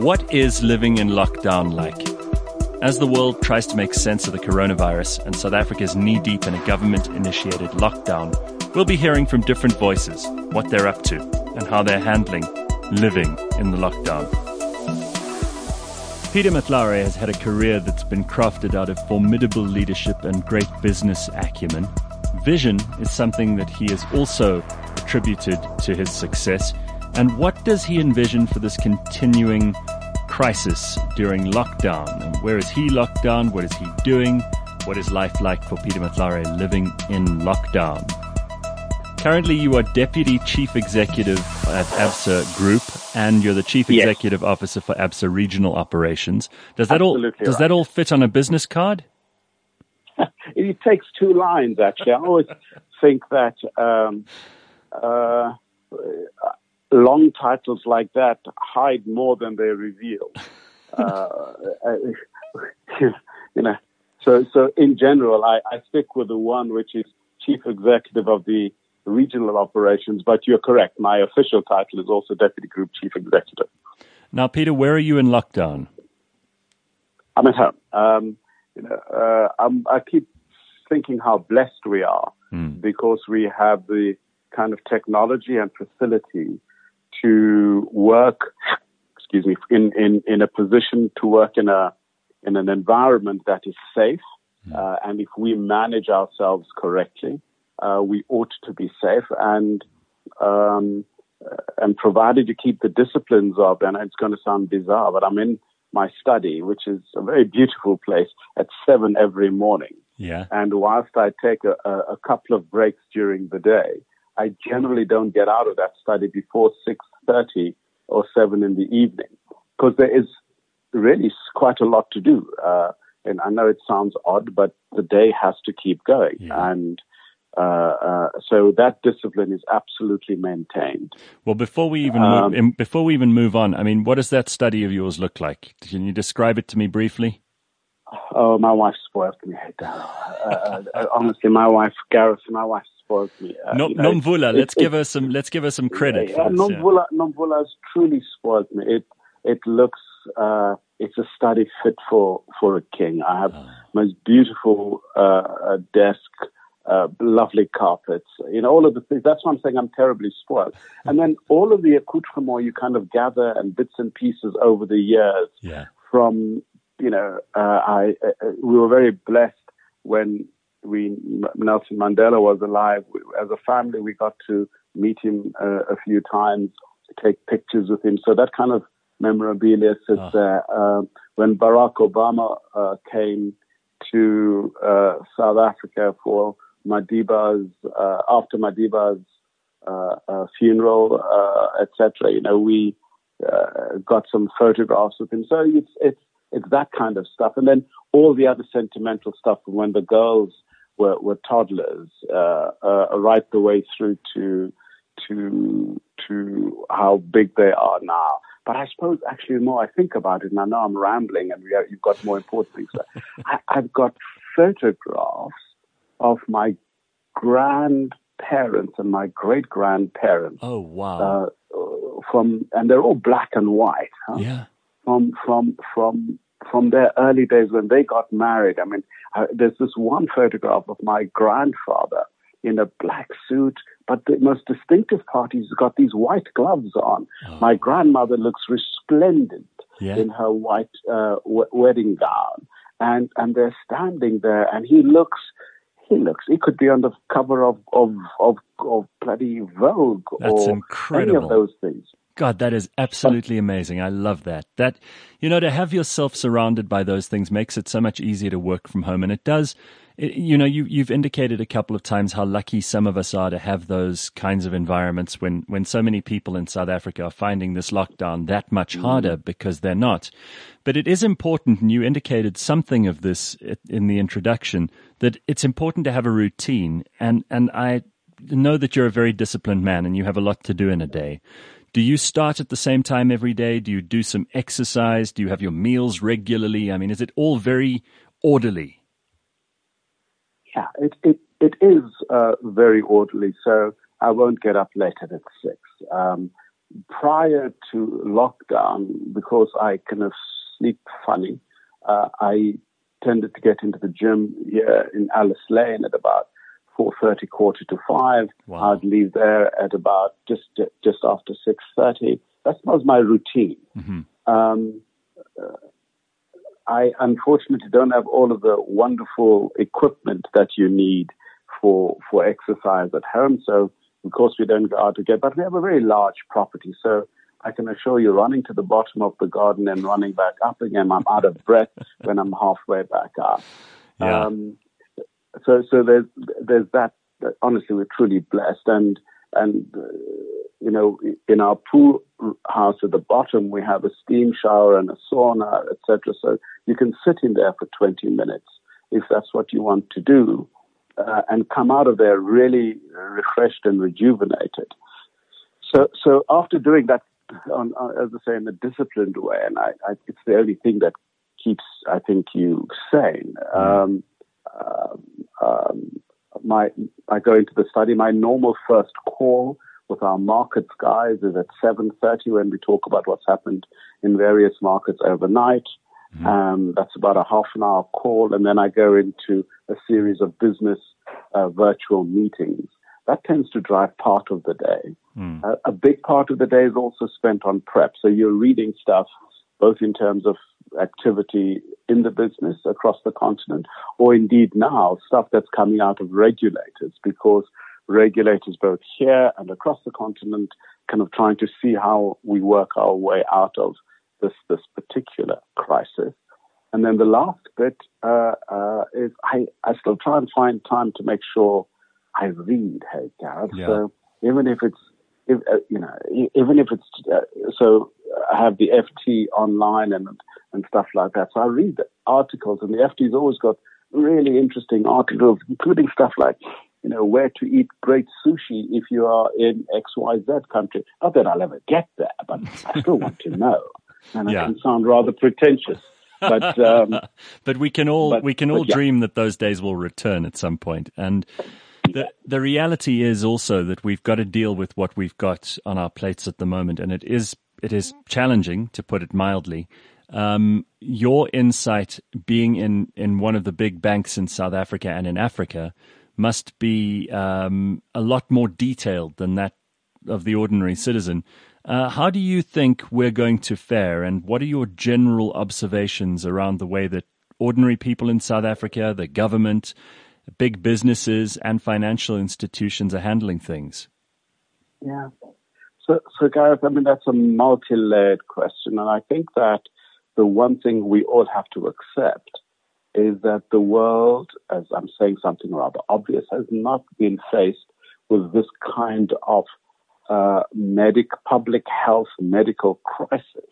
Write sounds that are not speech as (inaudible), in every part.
What is living in lockdown like? As the world tries to make sense of the coronavirus and South Africa is knee deep in a government initiated lockdown, we'll be hearing from different voices what they're up to and how they're handling living in the lockdown. Peter Matlare has had a career that's been crafted out of formidable leadership and great business acumen. Vision is something that he has also attributed to his success. And what does he envision for this continuing crisis during lockdown? And where is he locked down? What is he doing? What is life like for Peter Matlare living in lockdown? Currently, you are Deputy Chief Executive at ABSA Group, and you're the Chief Yes. Executive Officer for ABSA Regional Operations. Does that all Absolutely does right. that all fit on a business card? (laughs) It takes two lines, actually. I always think that um, uh, long titles like that hide more than they reveal. (laughs) Uh, (laughs) you know, so so in general, I, I stick with the one which is chief executive of the regional operations. But you're correct. My official title is also deputy group chief executive. Now, Peter, where are you in lockdown? I'm at home. Um, you know, uh, I'm, I keep thinking how blessed we are because we have the kind of technology and facility to work. Excuse me, in, in, in a position to work in a in an environment that is safe, uh, and if we manage ourselves correctly, uh, we ought to be safe. And um, uh, and provided you keep the disciplines of, and it's going to sound bizarre, but I'm in my study, which is a very beautiful place, at seven every morning. Yeah. And whilst I take a, a couple of breaks during the day, I generally don't get out of that study before six thirty or seven in the evening, because there is really quite a lot to do. Uh, and I know it sounds odd, but the day has to keep going, Yeah. and uh, uh, so that discipline is absolutely maintained. Well, before we even Um, move, before we even move on, I mean, what does that study of yours look like? Can you describe it to me briefly? Oh, my wife spoiled me. Honestly, my wife, Gareth, my wife spoiled me. Uh, No, you know, Nomvula, let's it- give her some. Let's give her some credit. Yeah, for this, yeah. Nomvula, Nomvula has truly spoiled me. It it looks uh, it's a study fit for for a king. I have Ah. most beautiful uh, uh, desk, uh, lovely carpets. You know all of the things. That's why I'm saying I'm terribly spoiled. And then all of the accoutrements you kind of gather and bits and pieces over the years Yeah. from you know uh, I uh, we were very blessed when we Nelson Mandela was alive. As a family, we got to meet him uh, a few times, take pictures with him. So that kind of memorabilia sits Ah. there. Um when Barack Obama uh, came to uh, South Africa for Madiba's uh, after Madiba's uh, uh, funeral, uh, etc. You know, we uh, got some photographs with him. So it's it's it's that kind of stuff, and then all the other sentimental stuff when the girls were, were toddlers, uh, uh, right the way through to to to how big they are now. But I suppose actually, the more I think about it, and I know I'm rambling, and you've got more important things. I, I've got photographs of my grandparents and my great grandparents Oh wow. uh, from, and they're all black and white. Huh? yeah. From from from from their early days when they got married. I mean, uh, there's this one photograph of my grandfather in a black suit, but the most distinctive part is he's got these white gloves on. My grandmother looks resplendent Yeah. in her white uh, w- wedding gown, and and they're standing there, and he looks. He looks. He could be on the cover of of of, of bloody Vogue That's or any of those things. God, that is absolutely amazing. I love that. That, you know, to have yourself surrounded by those things makes it so much easier to work from home. And it does, it, you know, you, you've indicated a couple of times how lucky some of us are to have those kinds of environments when, when so many people in South Africa are finding this lockdown that much mm. harder because they're not. But it is important, and you indicated something of this in the introduction, that it's important to have a routine. And, and I know that you're a very disciplined man and you have a lot to do in a day. Do you start at the same time every day? Do you do some exercise? Do you have your meals regularly? I mean, is it all very orderly? Yeah, it it, it is uh, very orderly. So I won't get up later than six. Um, prior to lockdown, because I kind of sleep funny, uh, I tended to get into the gym here in Alice Lane at about 4.30, quarter to 5. Wow. I'd leave there at about just just after 6.30. That was my routine. Mm-hmm. Um, uh, I unfortunately don't have all of the wonderful equipment that you need for for exercise at home. So of course we don't go out to get, but we have a very large property. So I can assure you, running to the bottom of the garden and running back up again, I'm out of breath (laughs) when I'm halfway back up. Yeah. Um, so so there's there's that. Honestly, we're truly blessed, and and uh, you know, in our pool house at the bottom, we have a steam shower and a sauna, etc. So you can sit in there for 20 minutes if that's what you want to do, uh, and come out of there really refreshed and rejuvenated. So, so after doing that, on, uh, as I say, in a disciplined way, and I, I, it's the only thing that keeps, I think, you sane. Um, um, um, my, I go into the study. My normal first call with our markets guys is at 7.30 when we talk about what's happened in various markets overnight. Mm-hmm. Um, that's about a half an hour call. And then I go into a series of business uh, virtual meetings. That tends to drive part of the day. Mm. Uh, a big part of the day is also spent on prep. So you're reading stuff both in terms of activity in the business across the continent, or indeed now stuff that's coming out of regulators because regulators both here and across the continent kind of trying to see how we work our way out of this this particular crisis. And then the last bit uh, uh, is I, I still try and find time to make sure I read. Hey, Gareth. Yeah. So even if it's if, uh, you know even if it's uh, so I have the FT online and and stuff like that. So I read the articles, and the FT's always got really interesting articles, including stuff like you know, where to eat great sushi if you are in XYZ country. Not that I'll ever get there, but I still want to know. And yeah. I can sound rather pretentious. But um, (laughs) but we can all but, we can all yeah. dream that those days will return at some point. And the the reality is also that we've got to deal with what we've got on our plates at the moment, and it is it is challenging to put it mildly. Um, your insight, being in in one of the big banks in South Africa and in Africa, must be um, a lot more detailed than that of the ordinary citizen. Uh, how do you think we're going to fare, and what are your general observations around the way that ordinary people in South Africa, the government, big businesses, and financial institutions are handling things? Yeah. So, so Gareth, I mean, that's a multi layered question. And I think that the one thing we all have to accept is that the world, as I'm saying something rather obvious, has not been faced with this kind of uh, medic, public health medical crisis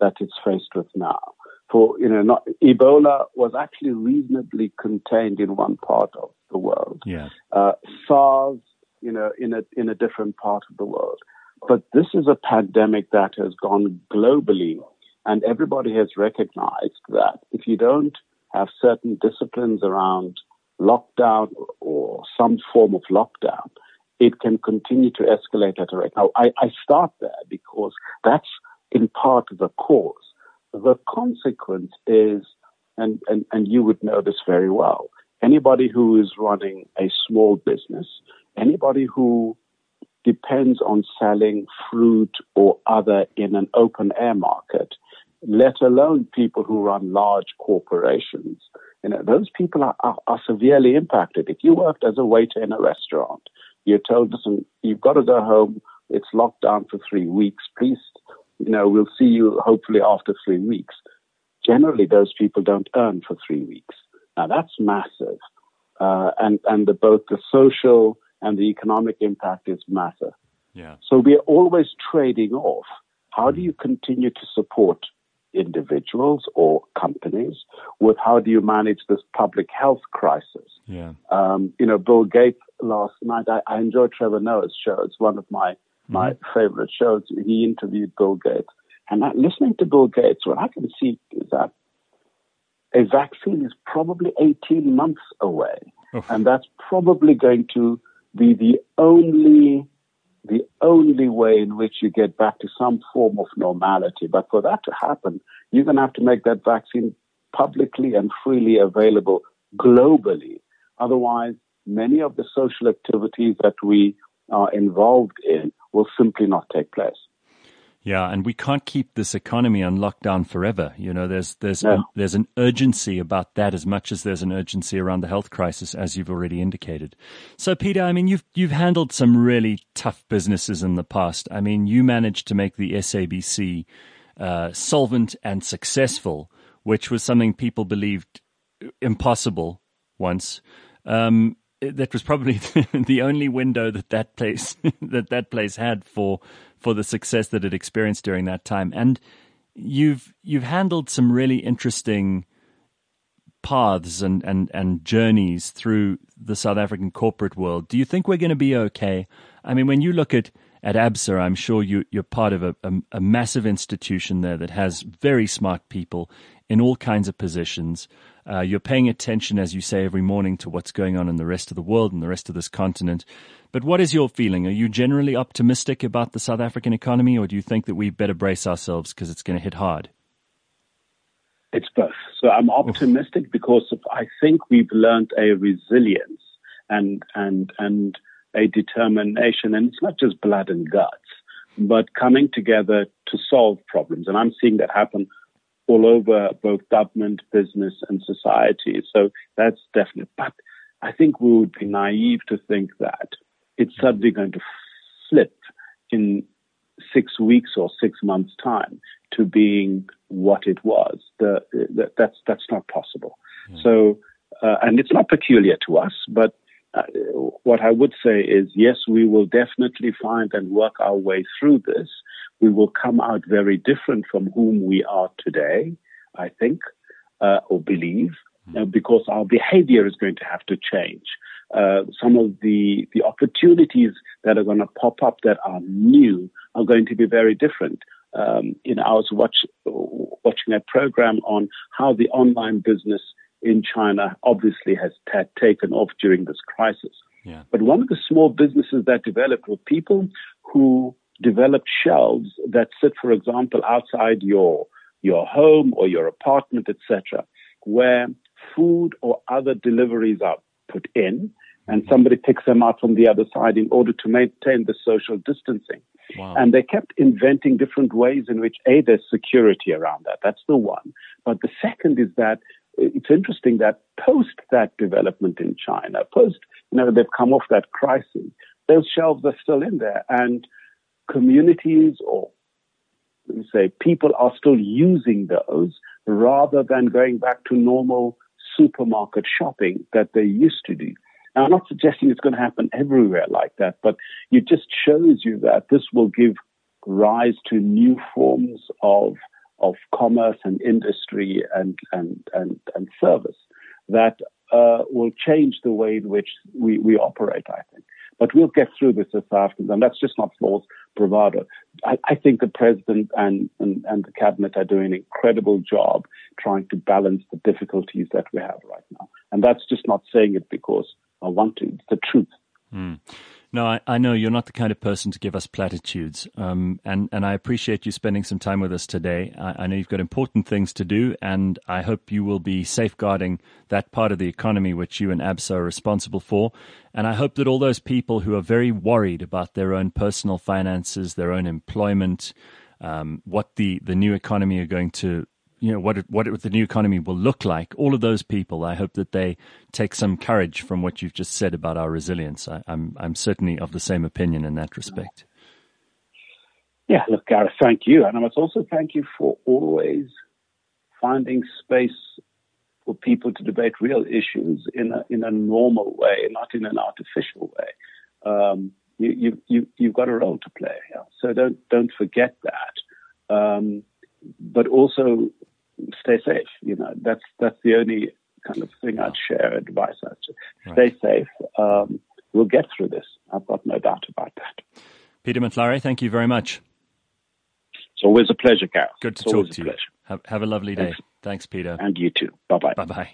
that it's faced with now. For you know, not, Ebola was actually reasonably contained in one part of the world. Yeah. Uh, SARS, you know, in a in a different part of the world. But this is a pandemic that has gone globally, and everybody has recognized that if you don't have certain disciplines around lockdown or some form of lockdown, it can continue to escalate at a rate. Now, I, I start there because that's in part the cause. The consequence is, and, and, and you would know this very well, anybody who is running a small business, anybody who depends on selling fruit or other in an open air market let alone people who run large corporations. You know, those people are, are, are severely impacted. If you worked as a waiter in a restaurant, you're told, listen, you've got to go home. It's locked down for three weeks. Please, you know, we'll see you hopefully after three weeks. Generally, those people don't earn for three weeks. Now that's massive. Uh, and, and the, both the social and the economic impact is massive. Yeah. So we're always trading off. How do you continue to support individuals or companies with how do you manage this public health crisis. Yeah. Um, you know, Bill Gates last night, I, I enjoyed Trevor Noah's show. It's one of my. My favorite shows. He interviewed Bill Gates. And listening to Bill Gates, what I can see is that a vaccine is probably 18 months away. And that's probably going to be the only the only way in which you get back to some form of normality. But for that to happen, you're going to have to make that vaccine publicly and freely available globally. Otherwise, many of the social activities that we are involved in will simply not take place. Yeah, and we can't keep this economy on lockdown forever. You know, there's there's no. there's an urgency about that as much as there's an urgency around the health crisis, as you've already indicated. So, Peter, I mean, you've you've handled some really tough businesses in the past. I mean, you managed to make the SABC uh, solvent and successful, which was something people believed impossible once. Um, that was probably (laughs) the only window that that place (laughs) that that place had for for the success that it experienced during that time. And you've you've handled some really interesting paths and, and, and journeys through the South African corporate world. Do you think we're going to be okay? I mean, when you look at, at ABSA, I'm sure you, you're part of a, a, a massive institution there that has very smart people in all kinds of positions. Uh, you're paying attention, as you say, every morning to what's going on in the rest of the world and the rest of this continent. But what is your feeling? Are you generally optimistic about the South African economy, or do you think that we better brace ourselves because it's going to hit hard? It's both. So I'm optimistic Oof. because I think we've learned a resilience and and and a determination, and it's not just blood and guts, but coming together to solve problems. And I'm seeing that happen all over both government, business, and society. So that's definite. But I think we would be naive to think that it's suddenly going to flip in six weeks or six months' time to being what it was. The, the, that's that's not possible. Yeah. So, uh, and it's not peculiar to us, but uh, what I would say is, yes, we will definitely find and work our way through this. We will come out very different from whom we are today, I think, uh, or believe, mm-hmm. uh, because our behavior is going to have to change. Uh, some of the, the opportunities that are going to pop up that are new are going to be very different. Um, you know, I was watch, watching a program on how the online business in China obviously has t- taken off during this crisis. Yeah. But one of the small businesses that developed were people who developed shelves that sit, for example, outside your your home or your apartment, etc., where food or other deliveries are put in, and mm-hmm. somebody picks them out from the other side in order to maintain the social distancing. Wow. And they kept inventing different ways in which a there's security around that. That's the one. But the second is that it's interesting that post that development in China, post, you know, they've come off that crisis, those shelves are still in there. And communities or say people are still using those rather than going back to normal supermarket shopping that they used to do. Now, I'm not suggesting it's going to happen everywhere like that, but it just shows you that this will give rise to new forms of of commerce and industry and, and, and, and service that uh, will change the way in which we, we operate, I think. But we'll get through this as Africans, and that's just not false bravado. I, I think the president and, and, and the cabinet are doing an incredible job trying to balance the difficulties that we have right now. And that's just not saying it because I want to. It's the truth. Mm. No, I, I, know you're not the kind of person to give us platitudes, um, and and I appreciate you spending some time with us today. I, I, know you've got important things to do, and I hope you will be safeguarding that part of the economy which you and ABSA are responsible for. And I hope that all those people who are very worried about their own personal finances, their own employment, um, what the the new economy are going to you know what it, what the new economy will look like. All of those people, I hope that they take some courage from what you've just said about our resilience. I, I'm I'm certainly of the same opinion in that respect. Yeah, look, Gareth, thank you, and I must also thank you for always finding space for people to debate real issues in a in a normal way, not in an artificial way. Um, you, you, you, you've got a role to play, so don't don't forget that. Um, but also stay safe. You know, that's that's the only kind of thing I'd share advice. I'd stay right. safe. Um, we'll get through this. I've got no doubt about that. Peter Matlare, thank you very much. It's always a pleasure, Carol. Good to it's talk to you. Have, have, a lovely day. Thanks. Thanks, Peter. And you too. Bye bye. Bye bye.